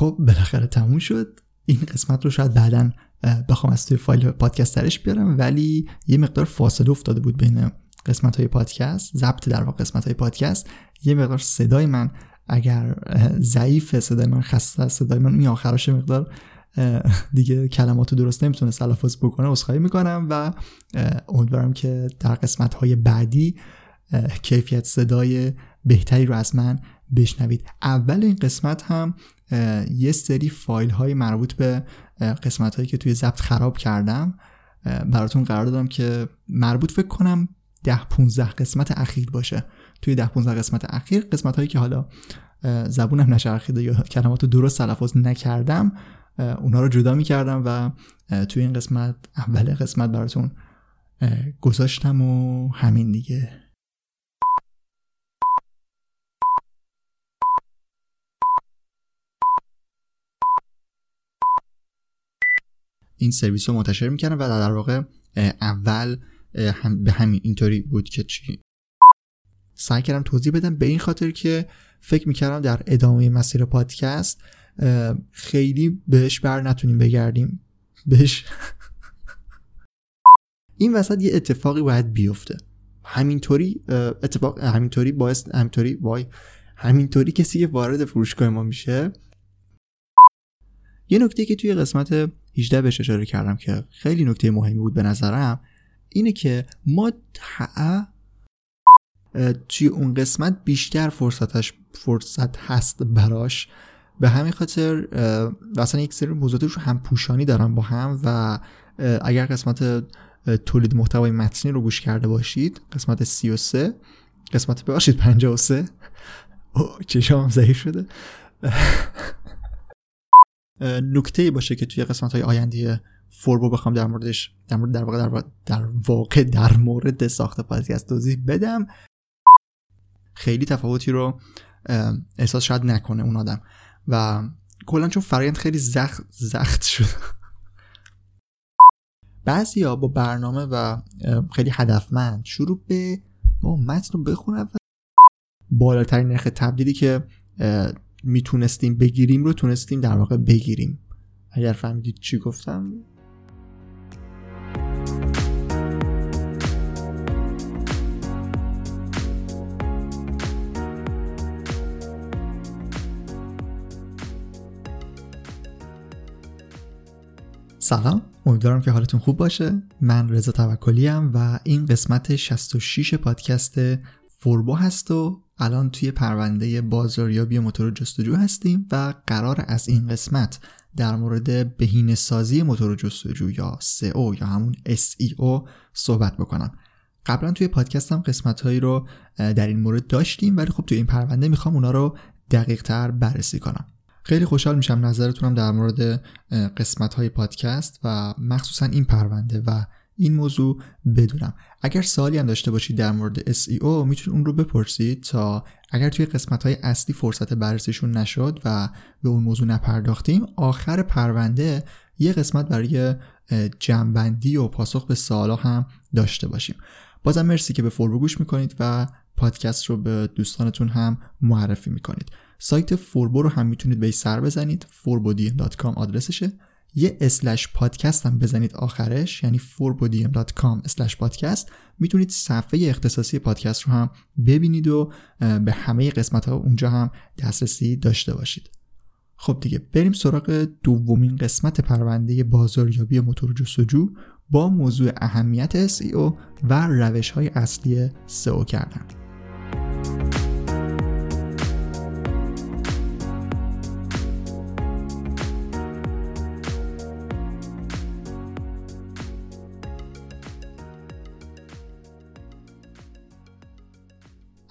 خب بالاخره تموم شد. این قسمت رو شاید بعدا بخوام از توی فایل پادکست درش بیارم ولی یه مقدار فاصله افتاده بود بین قسمت های پادکست ضبط در واقع قسمت های پادکست. یه مقدار صدای من اگر ضعیف صدای من خسته صدای من می آخرش مقدار دیگه کلمات درست نمی‌تونه تلفظ بکنه عذرخواهی می‌کنم و امیدوارم که در قسمت های بعدی کیفیت صدای بهتری رو از من بشنوید. اول این قسمت هم یه سری فایل های مربوط به قسمت هایی که توی ضبط خراب کردم براتون قرار دادم که مربوط فکر کنم ده 15 قسمت اخیر باشه. توی ده 15 قسمت اخیر قسمت هایی که حالا زبونم نشرخیده یا کلمات رو درست تلفظ نکردم اونا رو جدا می‌کردم و توی این قسمت اول قسمت براتون گذاشتم و همین دیگه. این سرویس رو منتشر می‌کردم و در واقع اول به همین اینطوری بود که چی؟ سعی کردم توضیح بدم. به این خاطر که فکر می‌کردم در ادامه مسیر پادکست خیلی بهش بر نتونیم بگردیم. بهش. این وسط یه اتفاقی باید بیفته. همینطوری اتفاق همینطوری باعث همینطوری وای همینطوری کسی که وارد فروشگاه ما میشه یه نکته که توی قسمت 18 بهش اشاره کردم که خیلی نکته مهمی بود به نظرم اینه که ما توی اون قسمت بیشتر فرصتش فرصت هست براش. به همین خاطر اصلا یک سری موضوعات رو هم پوشانی دارم با هم و اگر قسمت تولید محتوای متنی رو گوش کرده باشید قسمت 33 قسمت ببخشید 53 چشام ضعیف شده. نکته باشه که توی قسمت های آینده فوربو بخوام در موردش در مورد در واقع در, در واقع در مورد ساخت پادکست توضیح بدم. خیلی تفاوتی رو احساس شاید نکنه اون آدم. و کلا چون فرایند خیلی زخت زخت شد. بعضی با برنامه و خیلی هدفمند شروع به با متن رو بخونن و بالاترین نرخ تبدیلی که می‌تونستیم بگیریم رو تونستیم در واقع بگیریم. اگر فهمیدید چی گفتم؟ سلام امیدوارم که حالتون خوب باشه. من رضا توکلی و این قسمت 66 پادکست فوربو هست و الان توی پرونده بازاریابی موتور جستجو هستیم و قرار از این قسمت در مورد بهینه سازی موتور جستجو یا SEO یا همون SEO صحبت بکنم. قبلا توی پادکستم قسمت هایی رو در این مورد داشتیم ولی خب توی این پرونده می‌خوام اونا رو دقیق تر بررسی کنم. خیلی خوشحال میشم نظرتونم در مورد قسمت های پادکست و مخصوصا این پرونده و این موضوع بدونم. اگر سوالی هم داشته باشید در مورد SEO می‌تونید اون رو بپرسید تا اگر توی قسمت های اصلی فرصت بررسیشون نشد و به اون موضوع نپرداختیم آخر پرونده یه قسمت برای جنبندی و پاسخ به سوالا هم داشته باشیم. بازم مرسی که به فوربو گوش می‌کنید و پادکست رو به دوستانتون هم معرفی می‌کنید. سایت فوربو رو هم می‌تونید به سر بزنید. forbodiem.com آدرسشه. یه اسلش پادکست هم بزنید آخرش یعنی forbodiem.com اسلش پادکست می‌تونید صفحه اختصاصی پادکست رو هم ببینید و به همه قسمت ها اونجا هم دسترسی داشته باشید. خب دیگه بریم سراغ دومین قسمت پرونده بازاریابی موتور جستجو با موضوع اهمیت SEO و روش های اصلی SEO کردن.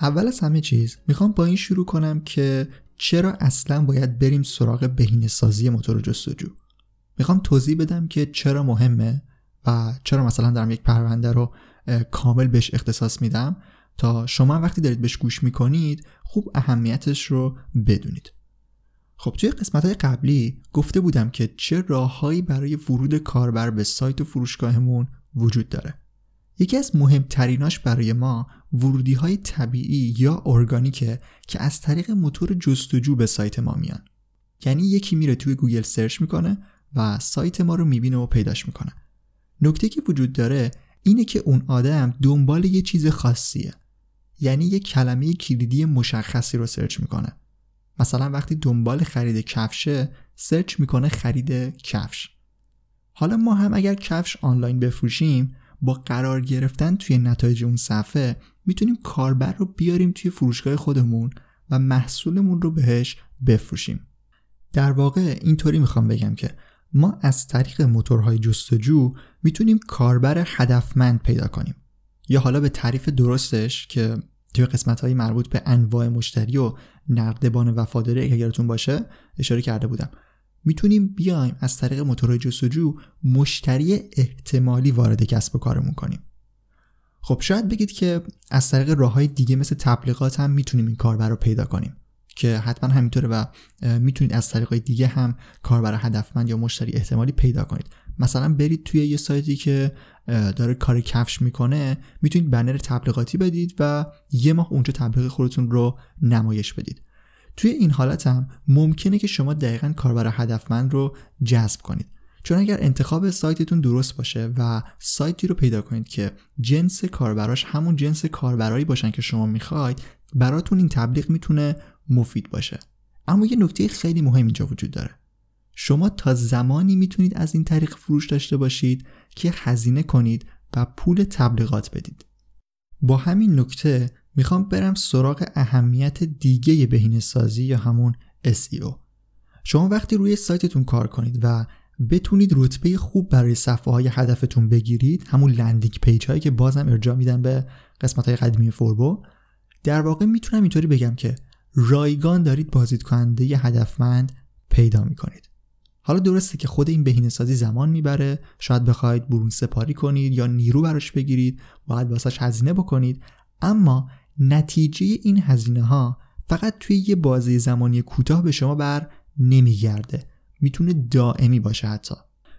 اول از همه چیز می‌خوام با این شروع کنم که چرا اصلا باید بریم سراغ بهینه سازی موتور جستجو؟ می‌خوام توضیح بدم که چرا مهمه و چرا مثلا دارم یک پرونده رو کامل بهش اختصاص میدم. تا شما وقتی دارید بهش گوش می‌کنید خوب اهمیتش رو بدونید. خب توی قسمت های قبلی گفته بودم که چه راههایی برای ورود کاربر به سایت و فروشگاهمون وجود داره. یکی از مهمتریناش برای ما ورودی های طبیعی یا ارگانیکه که از طریق موتور جستجو به سایت ما میان. یعنی یکی میره توی گوگل search می‌کنه و سایت ما رو می‌بینه و پیداش می‌کنه. نکته که وجود داره اینه که اون آدم دنبال یه چیز خاصیه. یعنی یه کلمه کلیدی مشخصی رو search می‌کنه. مثلا وقتی دنبال خرید کفشه search می‌کنه خرید کفش. حالا ما هم اگر کفش آنلاین بفروشیم با قرار گرفتن توی نتایج اون صفحه می‌تونیم کاربر رو بیاریم توی فروشگاه خودمون و محصولمون رو بهش بفروشیم. در واقع اینطوری می‌خوام بگم که ما از طریق موتورهای جستجو می‌تونیم کاربر هدفمند پیدا کنیم. یا حالا به تعریف درستش که توی قسمت مربوط به انواع مشتری و نردبان وفاداری اگر یادتون باشه اشاره کرده بودم. می‌تونیم بیایم از طریق موتورهای جستجو مشتری احتمالی وارد کسب و کارمون کنیم. خب شاید بگید که از طریق راه های دیگه مثل تبلیغات هم می‌تونیم این کاربر رو پیدا کنیم که حتما همینطوره و می‌تونید از طریق دیگه هم کاربر هدفمند یا مشتری احتمالی پیدا کنید. مثلا برید توی یه سایتی که داره کار کفش می‌کنه می‌تونید بنر تبلیغاتی بدید و یه ماه اونجا تبلیغ خودتون رو نمایش بدید. توی این حالت هم ممکنه که شما دقیقا کاربر هدفمند رو جذب کنید. چون اگر انتخاب سایتتون درست باشه و سایتی رو پیدا کنید که جنس کاربراش همون جنس کاربرایی باشن که شما می‌خواید براتون این تبلیغ می‌تونه مفید باشه. اما یه نکته خیلی مهم اینجا وجود داره. شما تا زمانی می‌تونید از این طریق فروش داشته باشید که هزینه کنید و پول تبلیغات بدید. با همین نکته می‌خوام برم سراغ اهمیت دیگه بهینه سازی یا همون SEO شما وقتی روی سایتتون کار کنید و بتونید رتبه خوب برای صفحه های هدفتون بگیرید همون landing page هایی که بازم ارجاع میدن به قسمت های قدیمی فوربو در واقع می‌تونم اینطوری بگم که رایگان دارید بازدید کننده هدفمند پیدا می‌کنید. حالا درسته که خود این بهینه سازی زمان می‌بره شاید بخواید برون سپاری کنید یا نیرو براش بگیرید باید واسش هزینه بکنید اما نتیجه این هزینه ها فقط توی یه بازه زمانی کوتاه به شما بر نمیگرده. می‌تونه دائمی باشه حتی.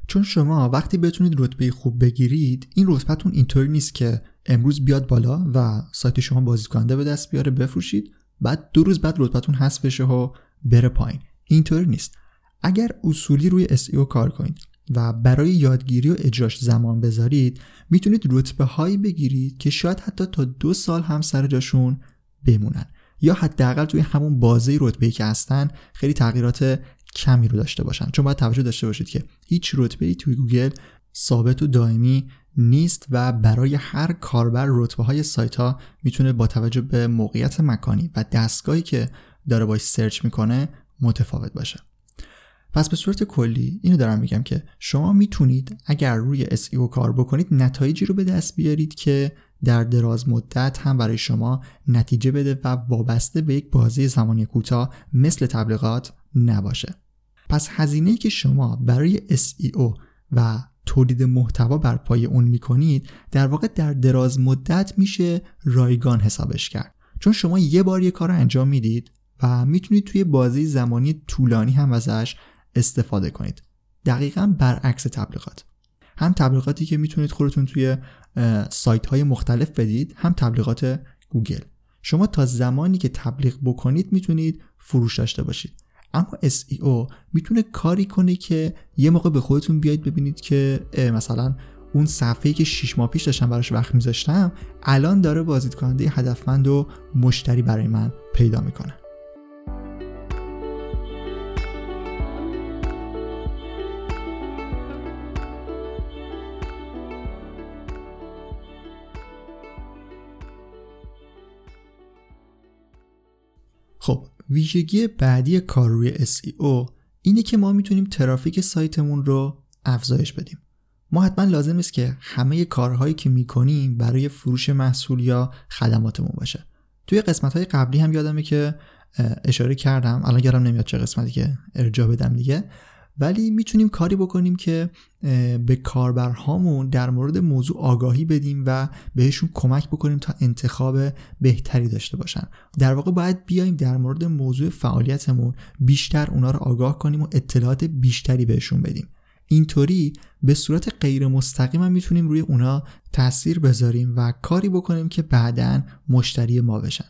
چون شما وقتی بتونید رتبه خوب بگیرید این رتبهتون اینطوری نیست که امروز بیاد بالا و سایت شما بازدید به دست بیاره بفروشید بعد دو روز بعد رتبتون حذف بشه و بره پایین. اینطوری نیست. اگر اصولی روی SEO کار کنید و برای یادگیری و اجراش زمان بذارید می‌تونید رتبه هایی بگیرید که شاید حتی تا دو سال هم سر جاشون بمونن. یا حداقل توی همون بازه رتبه که هستن خیلی تغییرات کمی رو داشته باشن. چون باید توجه داشته باشید که هیچ رتبه ای توی گوگل ثابت و دائمی نیست و برای هر کاربر رتبه های سایت ها می‌تونه با توجه به موقعیت مکانی و دستگاهی که داره باش search می‌کنه متفاوت باشه. پس به صورت کلی اینو دارم میگم که شما می‌تونید اگر روی SEO کار بکنید نتایجی رو به دست بیارید که در دراز مدت هم برای شما نتیجه بده و وابسته به یک بازی زمانی کوتاه مثل تبلیغات نباشه. پس هزینه‌ای که شما برای SEO و تولید محتوا بر پای اون می‌کنید در واقع در دراز مدت میشه رایگان حسابش کرد. چون شما یه بار یه کار انجام می‌دید و می‌تونید توی بازی زمانی طولانی هم ازش استفاده کنید. دقیقا برعکس تبلیغات. هم تبلیغاتی که می‌تونید خودتون توی سایت های مختلف بدید هم تبلیغات گوگل. شما تا زمانی که تبلیغ بکنید می‌تونید فروش داشته باشید. اما SEO می‌تونه کاری کنه که یه موقع به خودتون بیاید ببینید که مثلا اون صفحه‌ای که 6 ماه پیش داشتم براش وقت میذاشتم الان داره بازدید کننده هدفمند و مشتری برای من پیدا می‌کنه. خب ویژگی بعدی کار روی SEO اینه که ما می‌تونیم ترافیک سایتمون رو افزایش بدیم. ما حتما لازم است که همه کارهایی که می‌کنیم برای فروش محصول یا خدماتمون باشه. توی قسمت های قبلی هم یادمه که اشاره کردم. الان گرم نمیاد چه قسمتی که ارجا بدم دیگه. ولی می‌تونیم کاری بکنیم که به کاربرهامون در مورد موضوع آگاهی بدیم و بهشون کمک بکنیم تا انتخاب بهتری داشته باشن. در واقع باید بیایم در مورد موضوع فعالیتمون بیشتر اونا رو آگاه کنیم و اطلاعات بیشتری بهشون بدیم. اینطوری به صورت غیر مستقیم هم می‌تونیم روی اونا تاثیر بذاریم و کاری بکنیم که بعدا مشتری ما بشن.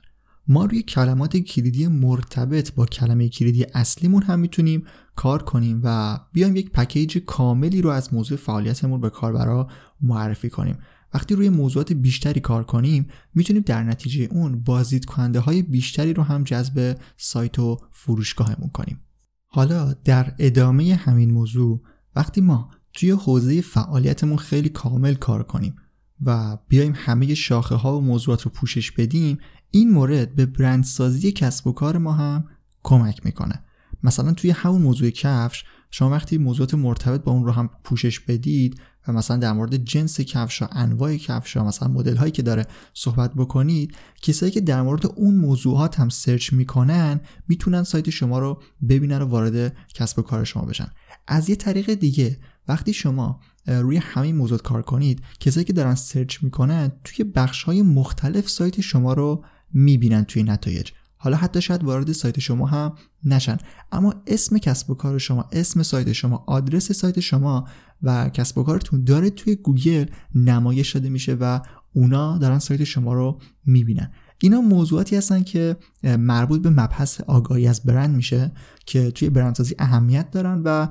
ما روی کلمات کلیدی مرتبط با کلمه کلیدی اصلیمون هم می‌تونیم کار کنیم و بیایم یک پکیج کاملی رو از موضوع فعالیتمون به کاربرا معرفی کنیم. وقتی روی موضوعات بیشتری کار کنیم می‌تونیم در نتیجه اون بازدید کننده های بیشتری رو هم جذب سایت و فروشگاهمون کنیم. حالا در ادامه همین موضوع وقتی ما توی حوزه فعالیتمون خیلی کامل کار کنیم و بیایم همه شاخه ها و موضوعات رو پوشش بدیم این مورد به برندسازی کسب و کار ما هم کمک می‌کنه. مثلا توی همون موضوع کفش شما وقتی موضوعات مرتبط با اون رو هم پوشش بدید و مثلا در مورد جنس کفش ها انواع کفش ها مثلا مدل هایی که داره صحبت بکنید کسایی که در مورد اون موضوعات هم سرچ می‌کنن می‌تونن سایت شما رو ببینن و وارد کسب و کار شما بشن. از یه طریق دیگه وقتی شما روی همین موضوع کار کنید کسایی که دارن سرچ می‌کنن توی بخش های مختلف سایت شما رو می‌بینن توی نتایج. حالا حتی شاید وارد سایت شما هم نشن. اما اسم کسب و کار شما اسم سایت شما آدرس سایت شما و کسب و کارتون داره توی گوگل نمایش داده میشه و اونا دارن سایت شما رو می‌بینن. اینا موضوعاتی هستن که مربوط به مبحث آگاهی از برند میشه که توی برندسازی اهمیت دارن و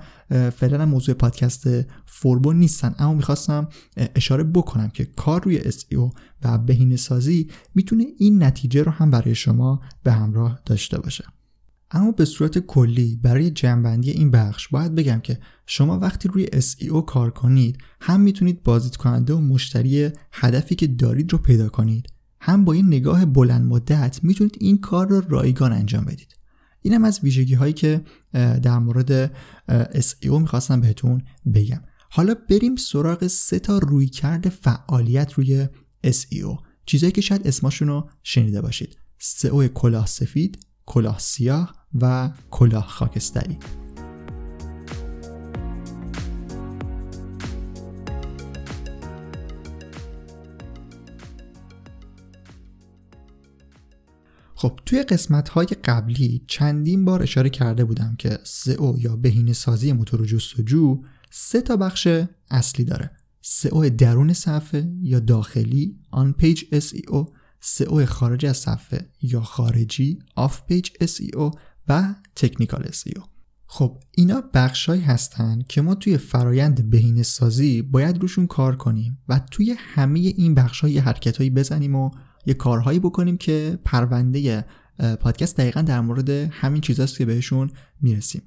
فعلا موضوع پادکست فوربو نیستن. اما می‌خواستم اشاره بکنم که کار روی SEO و بهینه سازی می‌تونه این نتیجه رو هم برای شما به همراه داشته باشه. اما به صورت کلی برای جنبندی این بخش باید بگم که شما وقتی روی SEO کار کنید هم می‌تونید بازدید کننده و مشتری هدفی که دارید رو پیدا کنید. هم با این نگاه بلند مدت می‌تونید این کار رو رایگان انجام بدید. این هم از ویژگی هایی که در مورد SEO می‌خواستم بهتون بگم. حالا بریم سراغ سه تا روی کرد فعالیت روی SEO چیزایی که شاید اسماشون رو شنیده باشید. SEO کلاه سفید کلاه سیاه و کلاه خاکستری. خب توی قسمت های قبلی چندین بار اشاره کرده بودم که سئو یا بهینه سازی موتور جستجو سه تا بخش اصلی داره. سئو درون صفحه یا داخلی on page SEO سئو خارج از صفحه یا خارجی off page SEO و technical SEO خب اینا بخشهایی هستن که ما توی فرایند بهینه سازی باید روشون کار کنیم و توی همه این بخش ها یه حرکت بزنیم و یه کارهایی بکنیم که پرونده پادکست دقیقا در مورد همین چیزاست که بهشون می‌رسیم.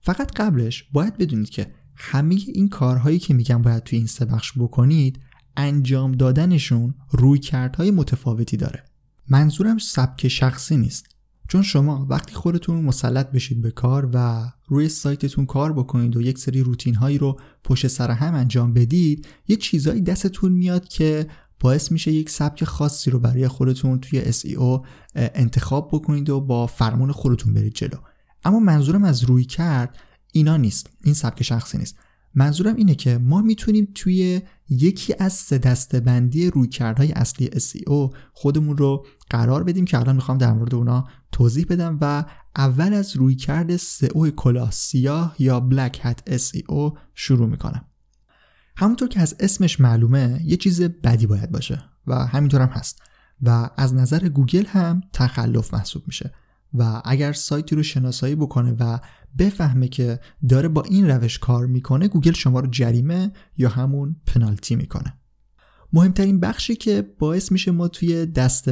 فقط قبلش باید بدونید که همه این کارهایی که میگم باید توی این سه بخش بکنید انجام دادنشون روی کردهای متفاوتی داره. منظورم سبک شخصی نیست. چون شما وقتی خودتون مسلط بشید به کار و روی سایتتون کار بکنید و یک سری روتین هایی رو پشت سر هم انجام بدید یه چیزایی دستتون میاد که باعث میشه یک سبک خاصی رو برای خودتون توی SEO انتخاب بکنید و با فرمون خودتون برید جلو. اما منظورم از روی کرد اینا نیست. این سبک شخصی نیست. منظورم اینه که ما می‌تونیم توی یکی از سه روی کردهای اصلی SEO خودمون رو قرار بدیم که الان می‌خوام در مورد اونا توضیح بدم و اول از روی کرد SEO کلاه سیاه یا Black Hat SEO شروع می‌کنم. همونطور که از اسمش معلومه یه چیز بدی باید باشه و همینطور هم هست. و از نظر گوگل هم تخلف محسوب میشه. و اگر سایتی رو شناسایی بکنه و بفهمه که داره با این روش کار می‌کنه گوگل شما رو جریمه یا همون پنالتی می‌کنه. مهمترین بخشی که باعث میشه ما توی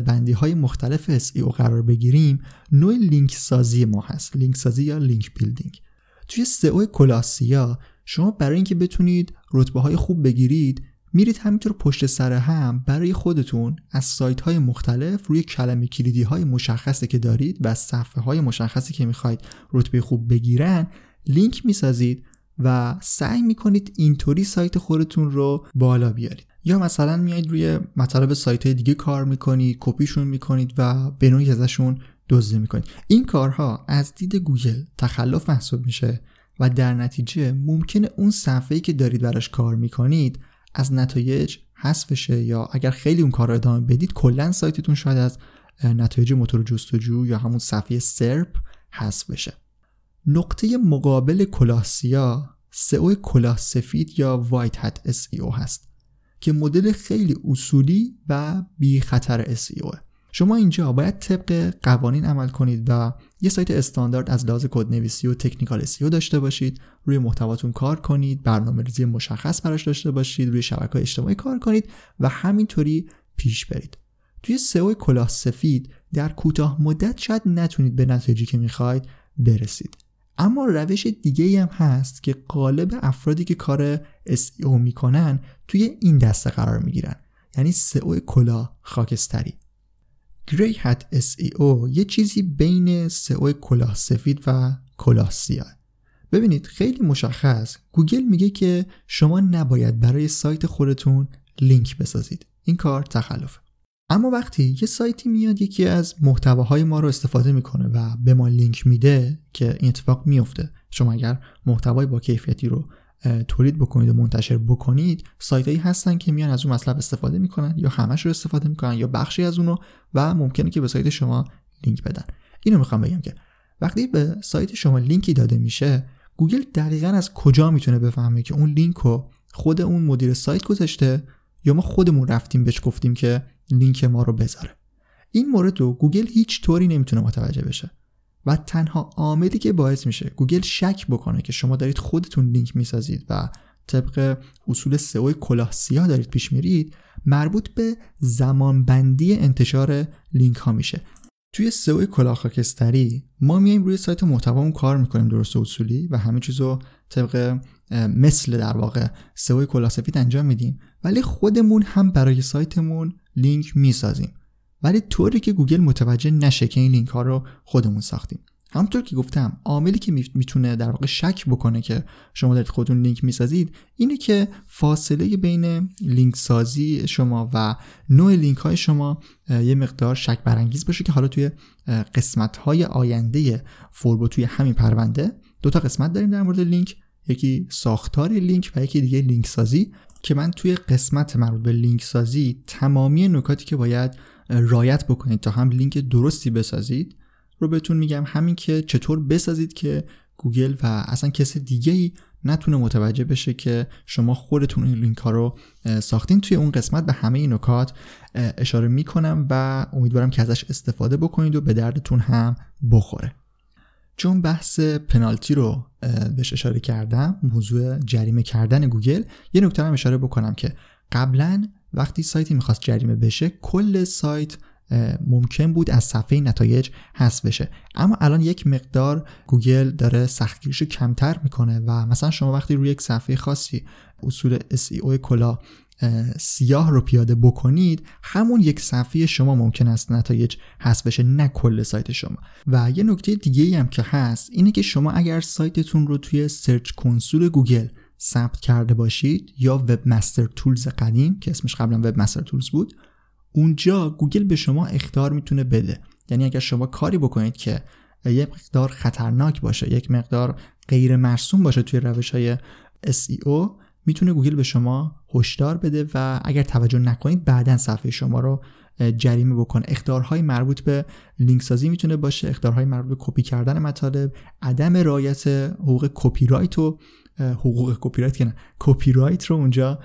بندی های مختلف SEO قرار بگیریم نوع لینک سازی ما هست. لینک سازی یا link building. توی SEO کلاه سیاه شما برای اینکه بتونید رتبه های خوب بگیرید میرید همینطور پشت سر هم برای خودتون از سایت های مختلف روی کلمه کلیدی های مشخصی که دارید و صفحه های مشخصی که می‌خواید رتبه خوب بگیرن لینک می‌سازید و سعی می‌کنید اینطوری سایت خودتون رو بالا بیارید. یا مثلا میایید روی مطالب سایت های دیگه کار می‌کنید کپیشون می‌کنید و به نوعی ازشون دزدی می‌کنید. این کارها از دید گوگل تخلف محسوب میشه. و در نتیجه ممکنه اون صفحه‌ای که دارید براش کار می‌کنید از نتایج حذف بشه یا اگر خیلی اون کار رو ادامه بدید کلا سایتتون شاید از نتایج موتور جستجو یا همون صفحه سرپ حذف بشه. نقطه مقابل کلاه سیاه سئو کلاه سفید یا وایت هت SEO هست که مدل خیلی اصولی و بی خطر SEO شما اینجا باید طبق قوانین عمل کنید و یه سایت استاندارد از لحاظ کدنویسی و تکنیکال SEO داشته باشید. روی محتواتون کار کنید برنامه ریزی مشخص براش داشته باشید روی شبکه اجتماعی کار کنید و همینطوری پیش برید. توی سئو کلاه سفید در کوتاه مدت شاید نتونید به نتایجی که می‌خواید برسید. اما روش دیگه هم هست که غالب افرادی که کار SEO می‌کنن توی این دسته قرار می‌گیرن. یعنی سئو کلاه خاکستری. gray hat SEO یه چیزی بین سئو کلاه سفید و کلاه سیاه. ببینید خیلی مشخص. گوگل میگه که شما نباید برای سایت خودتون لینک بسازید. این کار تخلفه اما وقتی یه سایتی میاد یکی از محتواهای ما رو استفاده می‌کنه و به ما لینک میده که این اتفاق میفته شما اگر محتوای با کیفیتی رو تولید بکنید و منتشر بکنید سایت هایی هستن که میان از اون مطلب استفاده می‌کنن یا همش رو استفاده می‌کنن یا بخشی از اونو و ممکنه که به سایت شما لینک بدن. اینو می‌خوام بگم که وقتی به سایت شما لینکی داده میشه گوگل دقیقا از کجا می‌تونه بفهمه که اون لینک رو خود اون مدیر سایت گذاشته یا ما خودمون رفتیم بهش گفتیم که لینک ما رو بذاره. این مورد رو گوگل هیچ طوری نمی‌تونه متوجه بشه. و تنها عاملی که باعث میشه گوگل شک بکنه که شما دارید خودتون لینک می‌سازید و طبق اصول سئو کلاه سیاه دارید پیش میرید مربوط به زمانبندی انتشار لینک ها میشه. توی سئو کلاه خاکستری ما میایم روی سایت محتوامون کار می‌کنیم درست اصولی و همه چیزو طبق مثل در واقع سئو کلاه سفید انجام میدیم. ولی خودمون هم برای سایتمون لینک می‌سازیم. ولی طوری که گوگل متوجه نشه که این لینک ها رو خودمون ساختیم. همونطور که گفتم عاملی که می‌تونه در واقع شک بکنه که شما دارید خودتون لینک می‌سازید اینه که فاصله بین لینک سازی شما و نوع لینک های شما یه مقدار شک برانگیز باشه که حالا توی قسمت های آینده فوربو توی همین پرونده دو تا قسمت داریم در مورد لینک. یکی ساختار لینک و یکی دیگه لینک سازی که من توی قسمت مربوط به لینک سازی تمامی نکاتی که باید رعایت بکنید تا هم لینک درستی بسازید رو بهتون میگم همین که چطور بسازید که گوگل و اصلا کسی دیگه ای نتونه متوجه بشه که شما خودتون این لینک ها رو ساختین توی اون قسمت به همه این نکات اشاره می‌کنم و امیدوارم که ازش استفاده بکنید و به دردتون هم بخوره. چون بحث پنالتی رو بهش اشاره کردم موضوع جریمه کردن گوگل یه نکته هم اشاره بکنم که قبلا وقتی سایتی می‌خواست جریمه بشه کل سایت ممکن بود از صفحه نتایج حذف بشه. اما الان یک مقدار گوگل داره سختگیریشو کمتر می‌کنه و مثلا شما وقتی روی یک صفحه خاصی اصول SEO کلا سیاه رو پیاده بکنید همون یک صفحه شما ممکن است نتایج حذف بشه نه کل سایت شما. و یه نکته دیگه هم که هست اینه که شما اگر سایتتون رو توی search console گوگل ثبت کرده باشید یا webmaster tools قدیم که اسمش قبلا webmaster tools بود اونجا گوگل به شما اخطار می‌تونه بده. یعنی اگر شما کاری بکنید که یک مقدار خطرناک باشه یک مقدار غیر مرسوم باشه توی روش های SEO می‌تونه گوگل به شما هشدار بده و اگر توجه نکنید بعدا صفحه شما رو جریمه بکنه اخطارهای مربوط به لینک سازی می‌تونه باشه اخطارهای مربوط به کپی کردن مطالب عدم رعایت حقوق کپی رایت و حقوق کپی رایت که کپی رایت رو اونجا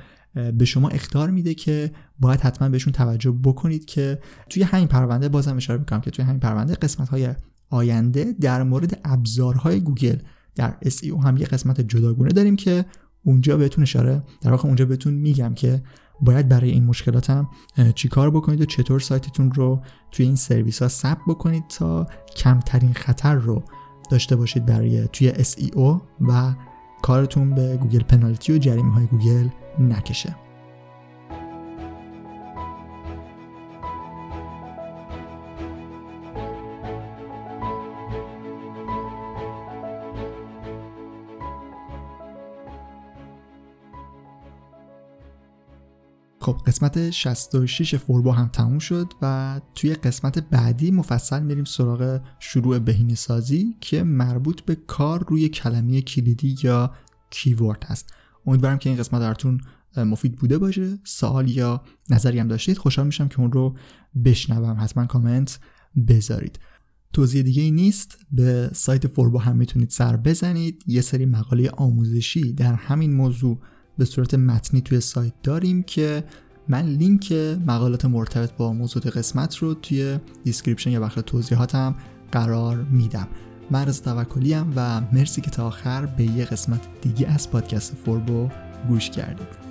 به شما اختار میده که باید حتما بهشون توجه بکنید که توی همین پرونده بازم اشاره می‌کنم که توی همین پرونده قسمت های آینده در مورد ابزارهای گوگل در SEO هم یه قسمت جداگونه داریم که اونجا بهتون اشاره در واقع اونجا بهتون میگم که باید برای این مشکلات هم چیکار بکنید و چطور سایتتون رو توی این سرویس ها ثبت بکنید تا کمترین خطر رو داشته باشید برای توی SEO و کارتون به گوگل پنالتی و جریمه های گوگل نکشه. خب قسمت 66 فوربو هم تموم شد و توی قسمت بعدی مفصل میریم سراغ شروع بهینه سازی که مربوط به کار روی کلمه کلیدی یا keyword هست. امیدوارم که این قسمت براتون مفید بوده باشه. سوال یا نظری هم داشتید خوشحال میشم که اون رو بشنوم. حتما کامنت بذارید. توضیح دیگه ای نیست. به سایت فوربو هم می‌تونید سر بزنید. یه سری مقاله آموزشی در همین موضوع به صورت متنی توی سایت داریم که من لینک مقالات مرتبط با موضوع قسمت رو توی description یا بخش توضیحاتم قرار میدم. من از توکلی و مرسی که تا آخر به یه قسمت دیگه از پادکست فوربو گوش کردید.